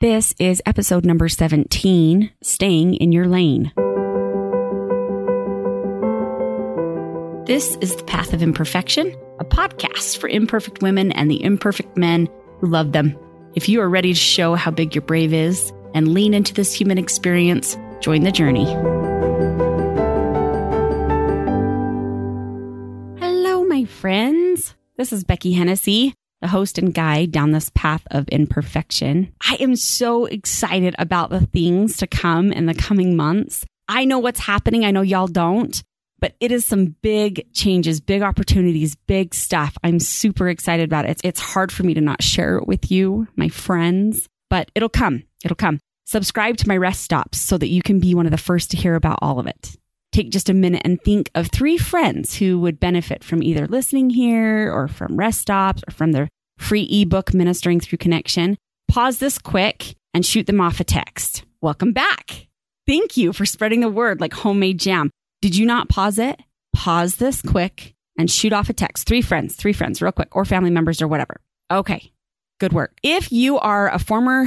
This is episode number 17 Staying in Your Lane. This is The Path of Imperfection, a podcast for imperfect women and the imperfect men who love them. If you are ready to show how big your brave is and lean into this human experience, join the journey. Hello, my friends. This is Becky Hennessy the host and guide down this path of imperfection. I am so excited about the things to come in the coming months. I know what's happening. I know y'all don't, but it is some big changes, big opportunities, big stuff. I'm super excited about it. It's, hard for me to not share it with you, my friends, but it'll come. It'll come. Subscribe to my rest stops so that you can be one of the first to hear about all of it take just a minute and think of three friends who would benefit from either listening here or from rest stops or from their free ebook ministering through connection. Pause this quick and shoot them off a text. Welcome back. Thank you for spreading the word like homemade jam. Did you not pause it? Pause this quick and shoot off a text. Three friends, three friends, real quick, or family members or whatever. Okay. Good work. If you are a former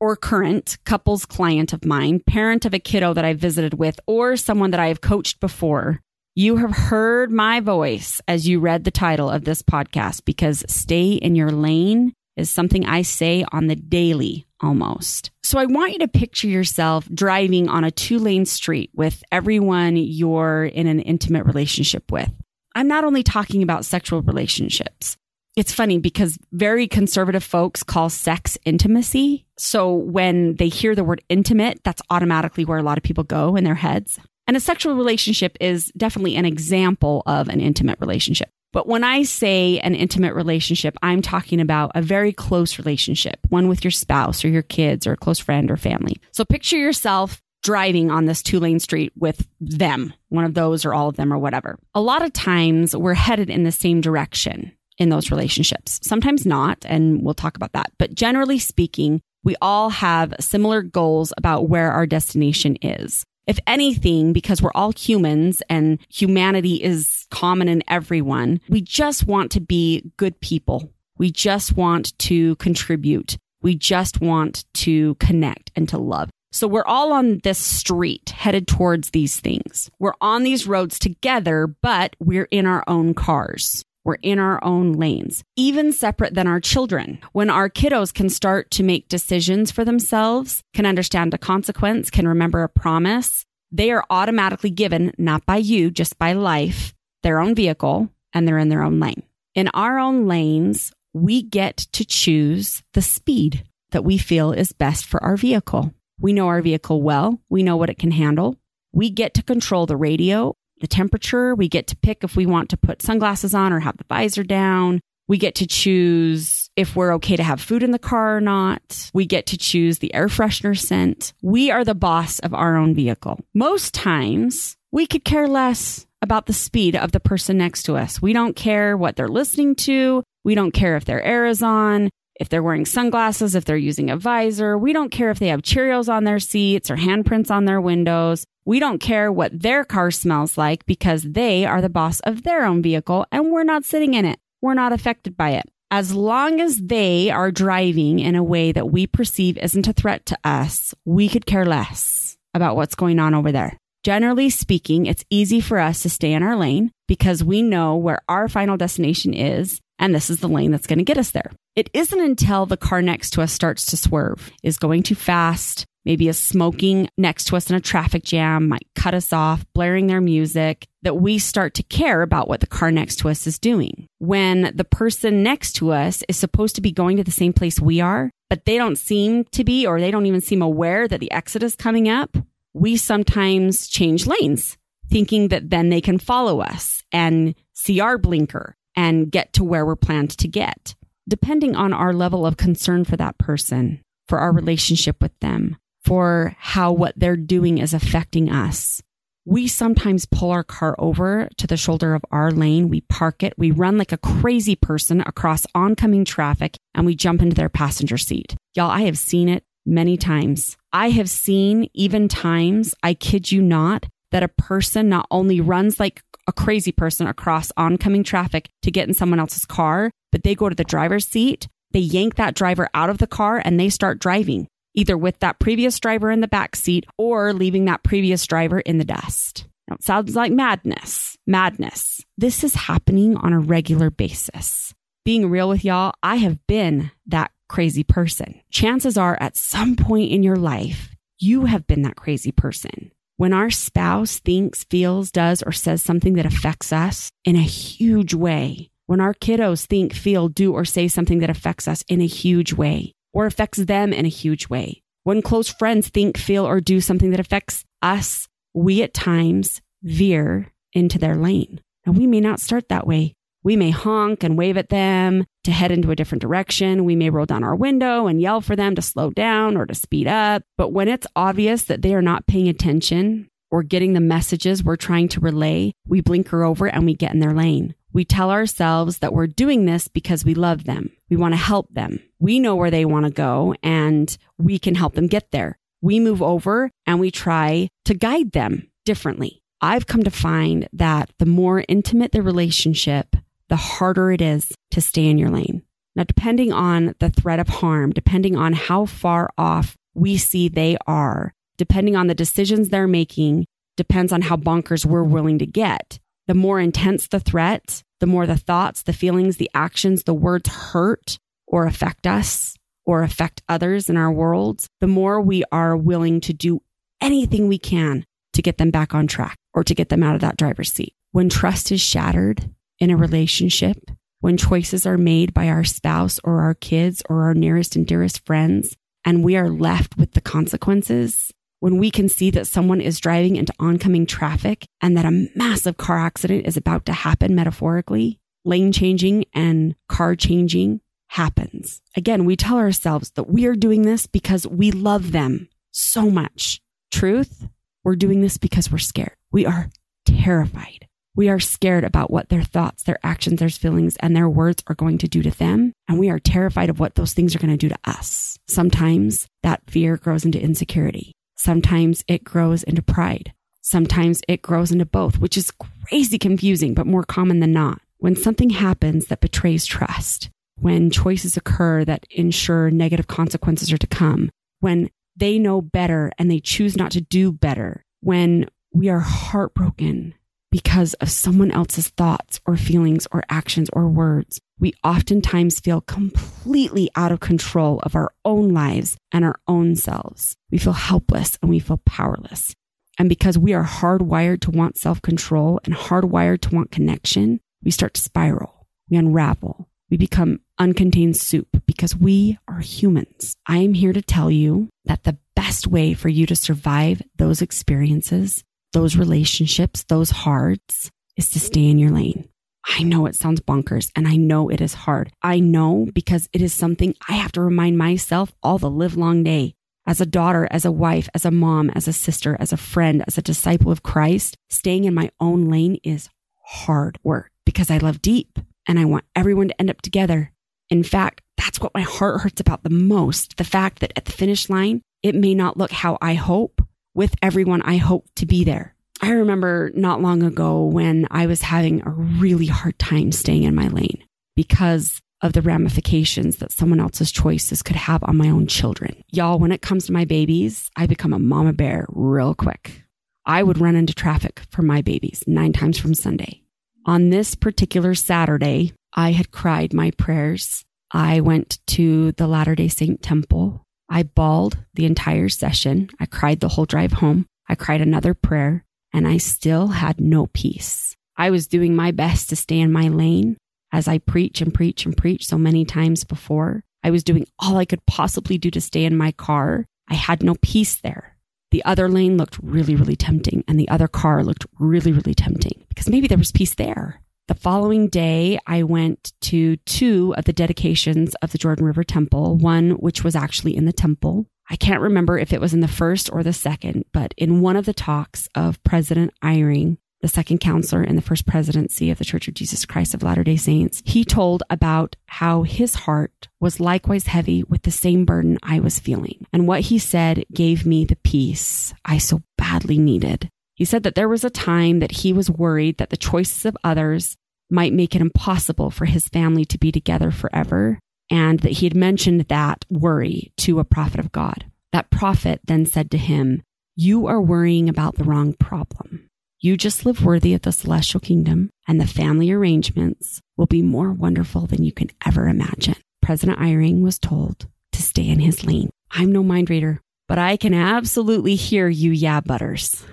or current couples client of mine, parent of a kiddo that I visited with, or someone that I have coached before, you have heard my voice as you read the title of this podcast because stay in your lane is something I say on the daily almost. So I want you to picture yourself driving on a two lane street with everyone you're in an intimate relationship with. I'm not only talking about sexual relationships it's funny because very conservative folks call sex intimacy. So when they hear the word intimate, that's automatically where a lot of people go in their heads. And a sexual relationship is definitely an example of an intimate relationship. But when I say an intimate relationship, I'm talking about a very close relationship, one with your spouse or your kids or a close friend or family. So picture yourself driving on this two lane street with them, one of those or all of them or whatever. A lot of times we're headed in the same direction in those relationships. Sometimes not, and we'll talk about that. But generally speaking, we all have similar goals about where our destination is. If anything, because we're all humans and humanity is common in everyone, we just want to be good people. We just want to contribute. We just want to connect and to love. So we're all on this street headed towards these things. We're on these roads together, but we're in our own cars. We're in our own lanes, even separate than our children. When our kiddos can start to make decisions for themselves, can understand a consequence, can remember a promise, they are automatically given, not by you, just by life, their own vehicle, and they're in their own lane. In our own lanes, we get to choose the speed that we feel is best for our vehicle. We know our vehicle well. We know what it can handle. We get to control the radio the temperature. We get to pick if we want to put sunglasses on or have the visor down. We get to choose if we're okay to have food in the car or not. We get to choose the air freshener scent. We are the boss of our own vehicle. Most times, we could care less about the speed of the person next to us. We don't care what they're listening to. We don't care if their air is on, if they're wearing sunglasses, if they're using a visor. We don't care if they have Cheerios on their seats or handprints on their windows. We don't care what their car smells like because they are the boss of their own vehicle and we're not sitting in it. We're not affected by it. As long as they are driving in a way that we perceive isn't a threat to us, we could care less about what's going on over there. Generally speaking, it's easy for us to stay in our lane because we know where our final destination is, and this is the lane that's going to get us there. It isn't until the car next to us starts to swerve, is going too fast, maybe is smoking next to us in a traffic jam, might cut us off, blaring their music, that we start to care about what the car next to us is doing. When the person next to us is supposed to be going to the same place we are, but they don't seem to be, or they don't even seem aware that the exit is coming up, we sometimes change lanes, thinking that then they can follow us and see our blinker and get to where we're planned to get. Depending on our level of concern for that person, for our relationship with them, for how what they're doing is affecting us. We sometimes pull our car over to the shoulder of our lane. We park it. We run like a crazy person across oncoming traffic and we jump into their passenger seat. Y'all, I have seen it many times. I have seen even times, I kid you not, that a person not only runs like a crazy person across oncoming traffic to get in someone else's car, but they go to the driver's seat, they yank that driver out of the car and they start driving either with that previous driver in the back seat or leaving that previous driver in the dust. Now, it sounds like madness. Madness. This is happening on a regular basis. Being real with y'all, I have been that crazy person. Chances are at some point in your life, you have been that crazy person. When our spouse thinks, feels, does, or says something that affects us in a huge way, when our kiddos think, feel, do, or say something that affects us in a huge way, or affects them in a huge way, when close friends think, feel, or do something that affects us, we at times veer into their lane. And we may not start that way. We may honk and wave at them to head into a different direction. We may roll down our window and yell for them to slow down or to speed up. But when it's obvious that they are not paying attention or getting the messages we're trying to relay, we blinker over and we get in their lane. We tell ourselves that we're doing this because we love them. We want to help them. We know where they want to go and we can help them get there. We move over and we try to guide them differently. I've come to find that the more intimate the relationship, the harder it is to stay in your lane. Now, depending on the threat of harm, depending on how far off we see they are, depending on the decisions they're making, depends on how bonkers we're willing to get. The more intense the threat, the more the thoughts, the feelings, the actions, the words hurt or affect us or affect others in our world, the more we are willing to do anything we can to get them back on track or to get them out of that driver's seat. When trust is shattered, in a relationship, when choices are made by our spouse or our kids or our nearest and dearest friends, and we are left with the consequences, when we can see that someone is driving into oncoming traffic and that a massive car accident is about to happen metaphorically, lane changing and car changing happens. Again, we tell ourselves that we are doing this because we love them so much. Truth, we're doing this because we're scared. We are terrified. We are scared about what their thoughts, their actions, their feelings, and their words are going to do to them. And we are terrified of what those things are going to do to us. Sometimes that fear grows into insecurity. Sometimes it grows into pride. Sometimes it grows into both, which is crazy confusing, but more common than not. When something happens that betrays trust, when choices occur that ensure negative consequences are to come, when they know better and they choose not to do better, when we are heartbroken because of someone else's thoughts or feelings or actions or words. We oftentimes feel completely out of control of our own lives and our own selves. We feel helpless and we feel powerless. And because we are hardwired to want self control and hardwired to want connection, we start to spiral. We unravel. We become uncontained soup because we are humans. I am here to tell you that the best way for you to survive those experiences those relationships, those hearts, is to stay in your lane. I know it sounds bonkers and I know it is hard. I know because it is something I have to remind myself all the live long day. As a daughter, as a wife, as a mom, as a sister, as a friend, as a disciple of Christ, staying in my own lane is hard work because I love deep and I want everyone to end up together. In fact, that's what my heart hurts about the most. The fact that at the finish line, it may not look how I hope, with everyone I hope to be there. I remember not long ago when I was having a really hard time staying in my lane because of the ramifications that someone else's choices could have on my own children. Y'all, when it comes to my babies, I become a mama bear real quick. I would run into traffic for my babies nine times from Sunday. On this particular Saturday, I had cried my prayers. I went to the Latter day Saint temple I bawled the entire session. I cried the whole drive home. I cried another prayer and I still had no peace. I was doing my best to stay in my lane as I preach and preach and preach so many times before. I was doing all I could possibly do to stay in my car. I had no peace there. The other lane looked really, really tempting and the other car looked really, really tempting because maybe there was peace there. The following day, I went to two of the dedications of the Jordan River Temple, one which was actually in the temple. I can't remember if it was in the first or the second, but in one of the talks of President Eyring, the second counselor in the first presidency of the Church of Jesus Christ of Latter day Saints, he told about how his heart was likewise heavy with the same burden I was feeling. And what he said gave me the peace I so badly needed. He said that there was a time that he was worried that the choices of others might make it impossible for his family to be together forever, and that he had mentioned that worry to a prophet of God. That prophet then said to him, You are worrying about the wrong problem. You just live worthy of the celestial kingdom, and the family arrangements will be more wonderful than you can ever imagine. President Eyring was told to stay in his lane. I'm no mind reader, but I can absolutely hear you, yeah, Butters.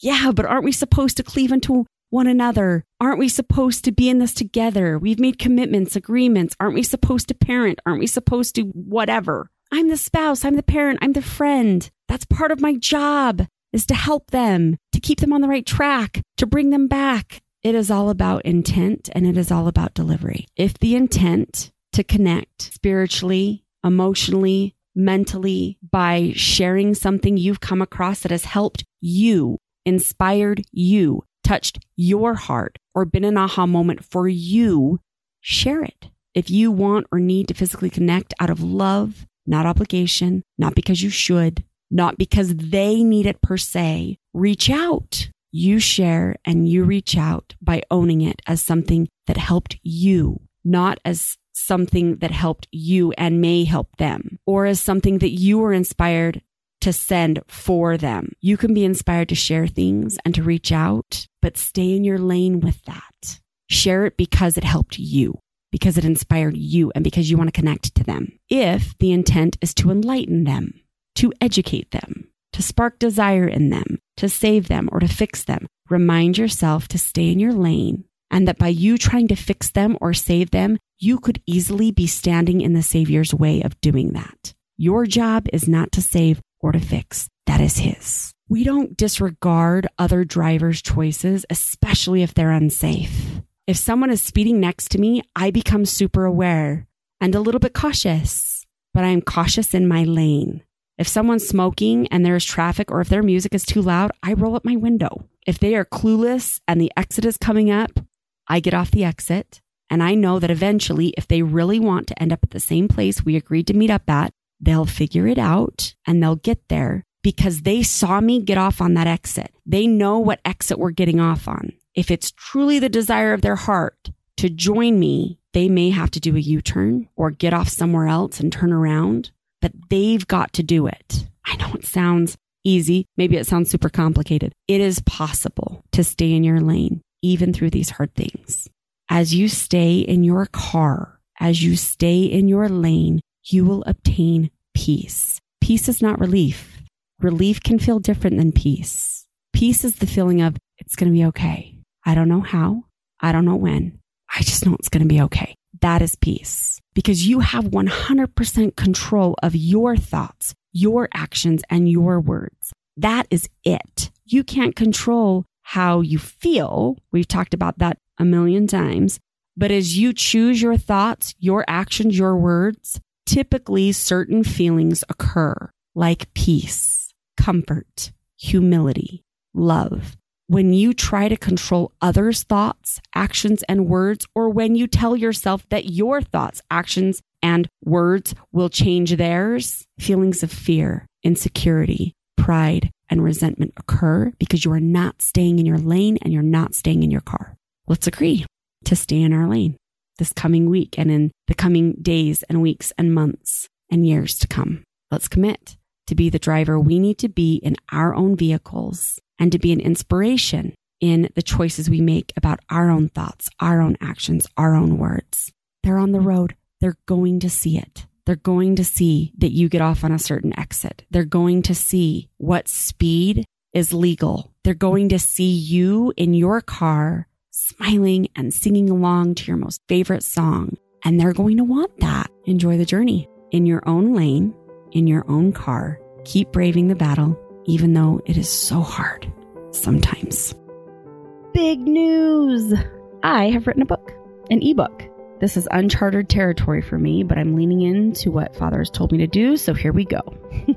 Yeah, but aren't we supposed to cleave unto one another? Aren't we supposed to be in this together? We've made commitments, agreements. Aren't we supposed to parent? Aren't we supposed to whatever? I'm the spouse. I'm the parent. I'm the friend. That's part of my job is to help them, to keep them on the right track, to bring them back. It is all about intent and it is all about delivery. If the intent to connect spiritually, emotionally, mentally by sharing something you've come across that has helped you, inspired you, touched your heart, or been an aha moment for you, share it. If you want or need to physically connect out of love, not obligation, not because you should, not because they need it per se, reach out. You share and you reach out by owning it as something that helped you, not as something that helped you and may help them, or as something that you were inspired to send for them. You can be inspired to share things and to reach out, but stay in your lane with that. Share it because it helped you, because it inspired you, and because you want to connect to them. If the intent is to enlighten them, to educate them, to spark desire in them, to save them, or to fix them, remind yourself to stay in your lane and that by you trying to fix them or save them, you could easily be standing in the Savior's way of doing that. Your job is not to save or to fix. That is his. We don't disregard other drivers' choices, especially if they're unsafe. If someone is speeding next to me, I become super aware and a little bit cautious, but I am cautious in my lane. If someone's smoking and there's traffic or if their music is too loud, I roll up my window. If they are clueless and the exit is coming up, I get off the exit. And I know that eventually, if they really want to end up at the same place we agreed to meet up at, they'll figure it out and they'll get there because they saw me get off on that exit. They know what exit we're getting off on. If it's truly the desire of their heart to join me, they may have to do a U turn or get off somewhere else and turn around, but they've got to do it. I know it sounds easy. Maybe it sounds super complicated. It is possible to stay in your lane, even through these hard things. As you stay in your car, as you stay in your lane, you will obtain peace. Peace is not relief. Relief can feel different than peace. Peace is the feeling of, it's going to be okay. I don't know how. I don't know when. I just know it's going to be okay. That is peace because you have 100% control of your thoughts, your actions, and your words. That is it. You can't control how you feel. We've talked about that a million times. But as you choose your thoughts, your actions, your words, typically certain feelings occur like peace, comfort, humility, love. When you try to control others' thoughts, actions, and words, or when you tell yourself that your thoughts, actions, and words will change theirs, feelings of fear, insecurity, pride, and resentment occur because you are not staying in your lane and you're not staying in your car. Let's agree to stay in our lane this coming week and in the coming days and weeks and months and years to come. Let's commit to be the driver we need to be in our own vehicles and to be an inspiration in the choices we make about our own thoughts, our own actions, our own words. They're on the road. They're going to see it. They're going to see that you get off on a certain exit. They're going to see what speed is legal. They're going to see you in your car smiling and singing along to your most favorite song. And they're going to want that. Enjoy the journey in your own lane, in your own car. Keep braving the battle, even though it is so hard sometimes. Big news! I have written a book, an ebook. This is uncharted territory for me, but I'm leaning into what Father has told me to do, so here we go.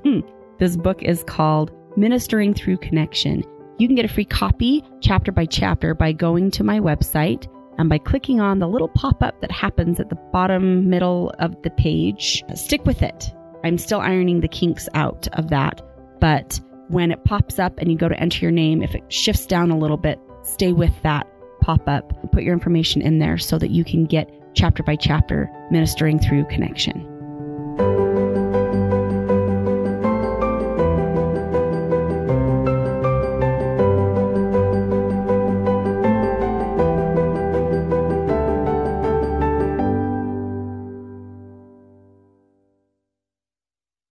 this book is called Ministering Through Connection you can get a free copy chapter by chapter by going to my website and by clicking on the little pop up that happens at the bottom middle of the page. Stick with it. I'm still ironing the kinks out of that, but when it pops up and you go to enter your name, if it shifts down a little bit, stay with that pop up. Put your information in there so that you can get chapter by chapter ministering through connection.